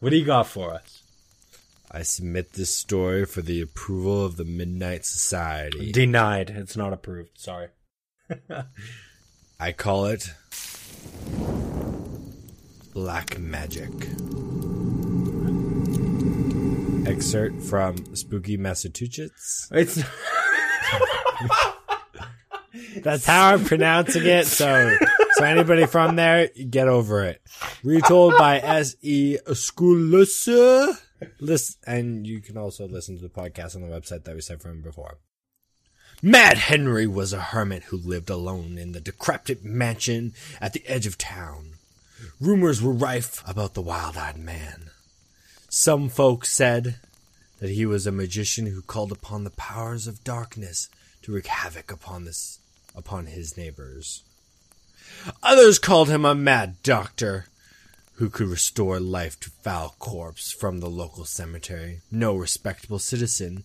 What do you got for us? I submit this story for the approval of the Midnight Society. Denied. It's not approved. Sorry. I call it Black Magic. Excerpt from Spooky Massachusetts. It's That's how I'm pronouncing it. So, so anybody from there, get over it. Retold by S. E. Schlosser. Listen, and you can also listen to the podcast on the website that we said from before. Mad Henry was a hermit who lived alone in the decrepit mansion at the edge of town. Rumors were rife about the wild-eyed man. Some folks said that he was a magician who called upon the powers of darkness to wreak havoc upon this upon his neighbors. Others called him a mad doctor who could restore life to foul corpse from the local cemetery. No respectable citizen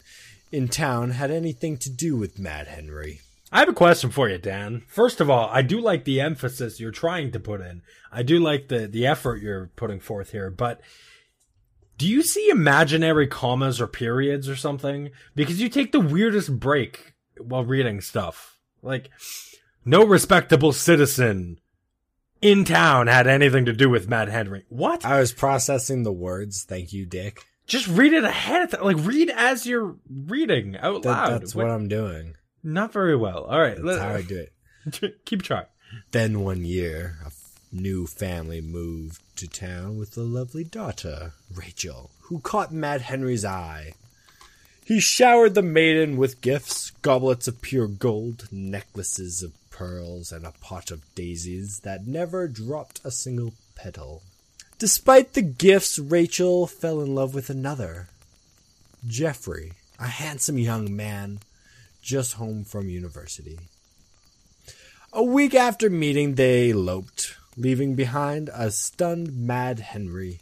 in town had anything to do with Mad Henry. I have a question for you, Dan. First of all, I do like the emphasis you're trying to put in. I do like the the effort you're putting forth here, but do you see imaginary commas or periods or something? Because you take the weirdest break while reading stuff. Like no respectable citizen in town had anything to do with Mad Henry. What? I was processing the words. Thank you, Dick. Just read it ahead of time. Like read as you're reading out loud. that's what I'm doing. Not very well. All right, That's how I do it. keep trying. Then one year, a f- new family moved to town with a lovely daughter, Rachel, who caught Mad Henry's eye. He showered the maiden with gifts, goblets of pure gold, necklaces of pearls, and a pot of daisies that never dropped a single petal. Despite the gifts, Rachel fell in love with another, Jeffrey, a handsome young man just home from university. A week after meeting, they eloped, leaving behind a stunned Mad Henry.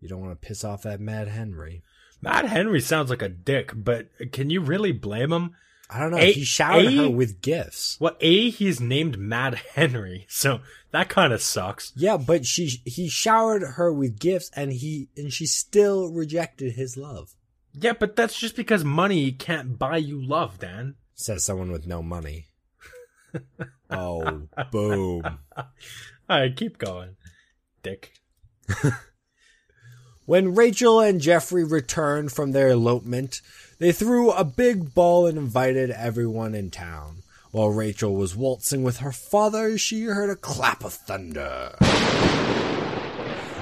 You don't want to piss off that Mad Henry. Mad Henry sounds like a dick, but can you really blame him? I don't know. A- he showered A- her with gifts. Well, A, he's named Mad Henry, so that kind of sucks. Yeah, but she he showered her with gifts, and he and she still rejected his love. Yeah, but that's just because money can't buy you love, Dan. Says someone with no money. oh, boom! All right, keep going, dick. When Rachel and Jeffrey returned from their elopement, they threw a big ball and invited everyone in town. While Rachel was waltzing with her father, she heard a clap of thunder.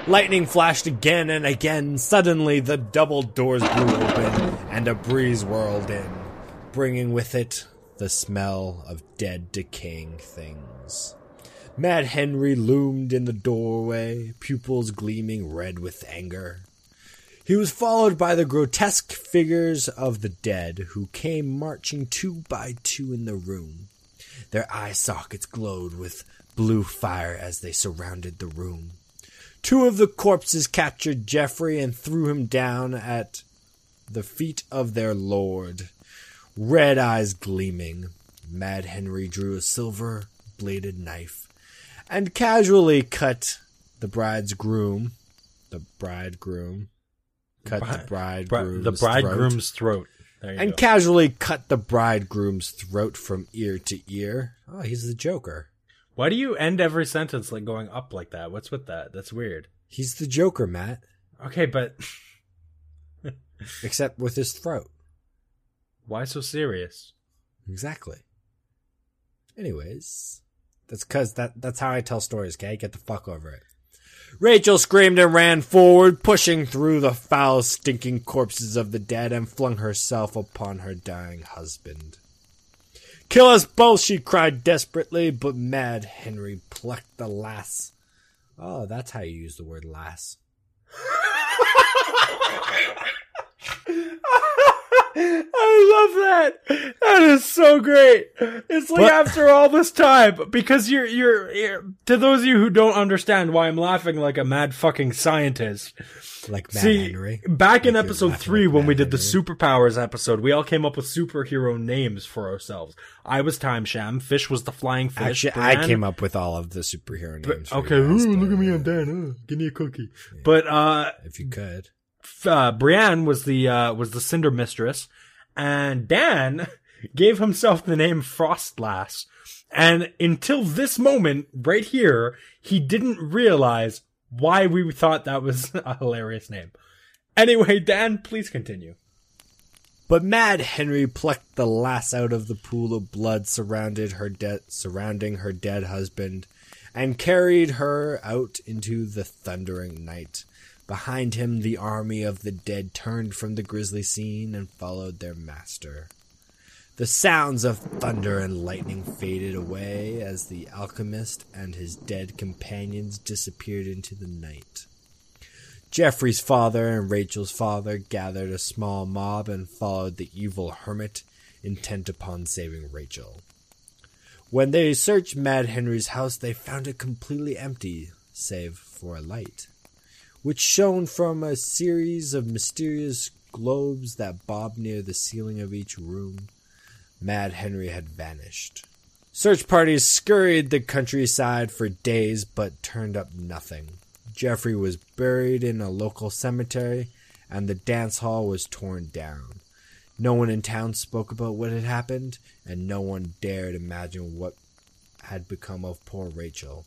Lightning flashed again and again. Suddenly, the double doors blew open and a breeze whirled in, bringing with it the smell of dead, decaying things. Mad Henry loomed in the doorway, pupils gleaming red with anger. He was followed by the grotesque figures of the dead, who came marching two by two in the room. Their eye sockets glowed with blue fire as they surrounded the room. Two of the corpses captured Geoffrey and threw him down at the feet of their lord. Red eyes gleaming, Mad Henry drew a silver bladed knife and casually cut the bride's groom, the bridegroom, cut the bridegroom's the throat, bridegroom's throat. There you and go. casually cut the bridegroom's throat from ear to ear. Oh, he's the Joker. Why do you end every sentence like going up like that? What's with that? That's weird. He's the Joker, Matt, Okay, but except with his throat. why so serious? Exactly. Anyways, that's cause that that's how I tell stories, okay? Get the fuck over it. Rachel screamed and ran forward, pushing through the foul, stinking corpses of the dead and flung herself upon her dying husband. Kill us both, she cried desperately, but Mad Henry plucked the lass. Oh, that's how you use the word lass. I love that. That is so great. It's like But- after all this time, because you're, you're, you're, to those of you who don't understand why I'm laughing like a mad fucking scientist. Like Matt See, Henry. back in Like you're episode three, like when we Mad did the superpowers episode, we all came up with superhero names for ourselves. I was Time Sham. Fish was the flying fish. Actually, I came up with all of the superhero names. for Okay, guys, ooh, look at me, I'm Dan. Uh, give me a cookie. But uh, If you could. uh, Brienne was the uh, was the Cinder Mistress, and Dan gave himself the name Frostlass. And until this moment, right here, he didn't realize why we thought that was a hilarious name. Anyway, Dan, please continue. But Mad Henry plucked the lass out of the pool of blood surrounded her de- surrounding her dead husband, and carried her out into the thundering night. Behind him, the army of the dead turned from the grisly scene and followed their master. The sounds of thunder and lightning faded away as the alchemist and his dead companions disappeared into the night. Jeffrey's father and Rachel's father gathered a small mob and followed the evil hermit, intent upon saving Rachel. When they searched Mad Henry's house, they found it completely empty, save for a light, which shone from a series of mysterious globes that bobbed near the ceiling of each room. Mad Henry had vanished. Search parties scurried the countryside for days but turned up nothing. Jeffrey was buried in a local cemetery, and the dance hall was torn down. No one in town spoke about what had happened, and no one dared imagine what had become of poor Rachel.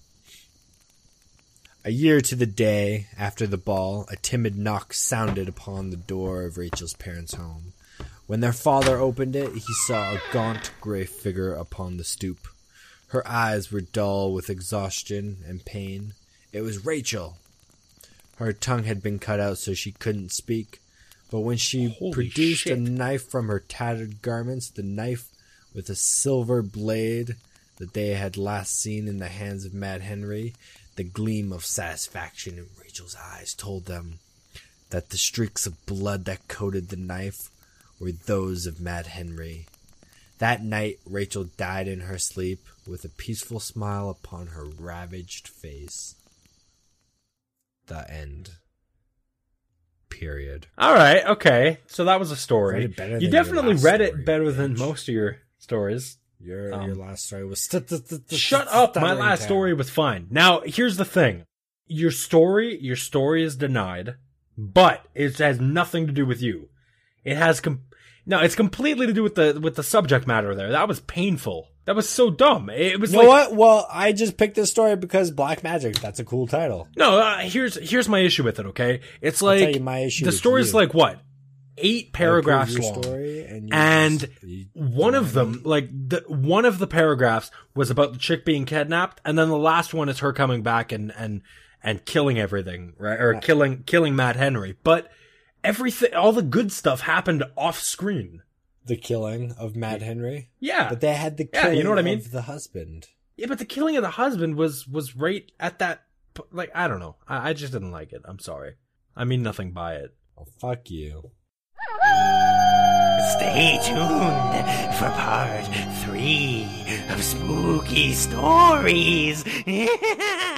A year to the day after the ball, a timid knock sounded upon the door of Rachel's parents' home. When their father opened it, he saw a gaunt gray figure upon the stoop. Her eyes were dull with exhaustion and pain. It was Rachel. Her tongue had been cut out so she couldn't speak, but when she Holy produced shit. a knife from her tattered garments, the knife with a silver blade that they had last seen in the hands of Mad Henry, the gleam of satisfaction in Rachel's eyes told them that the streaks of blood that coated the knife were those of Mad Henry. That night, Rachel died in her sleep with a peaceful smile upon her ravaged face. The end. Period. All right, okay. So that was a story. You definitely read story, it better than most of your stories. Your Um, your last story was Shut up. My last story was fine. Now, here's the thing. Your story, your story is denied, but it has nothing to do with you. It has com- no, it's completely to do with the with the subject matter there. That was painful. That was so dumb. It was You know what? Well, I just picked this story because Black Magic. That's a cool title. no. Uh, here's here's my issue with it. Okay, it's like my issue the story's you. like what eight paragraphs I approve your long. Story and And just- you- one of them like the one of the paragraphs was about the chick being kidnapped and then the last one is her coming back and and and killing everything right or killing killing mad henry but everything all the good stuff happened off screen the killing of Mad Henry. yeah But they had the Yeah, killing you know what I mean? of the husband. yeah but the killing of the husband was was right at that like i don't know I, I just didn't like it i'm sorry i mean nothing by it Oh, fuck you. Stay tuned for part three of Spooky Stories.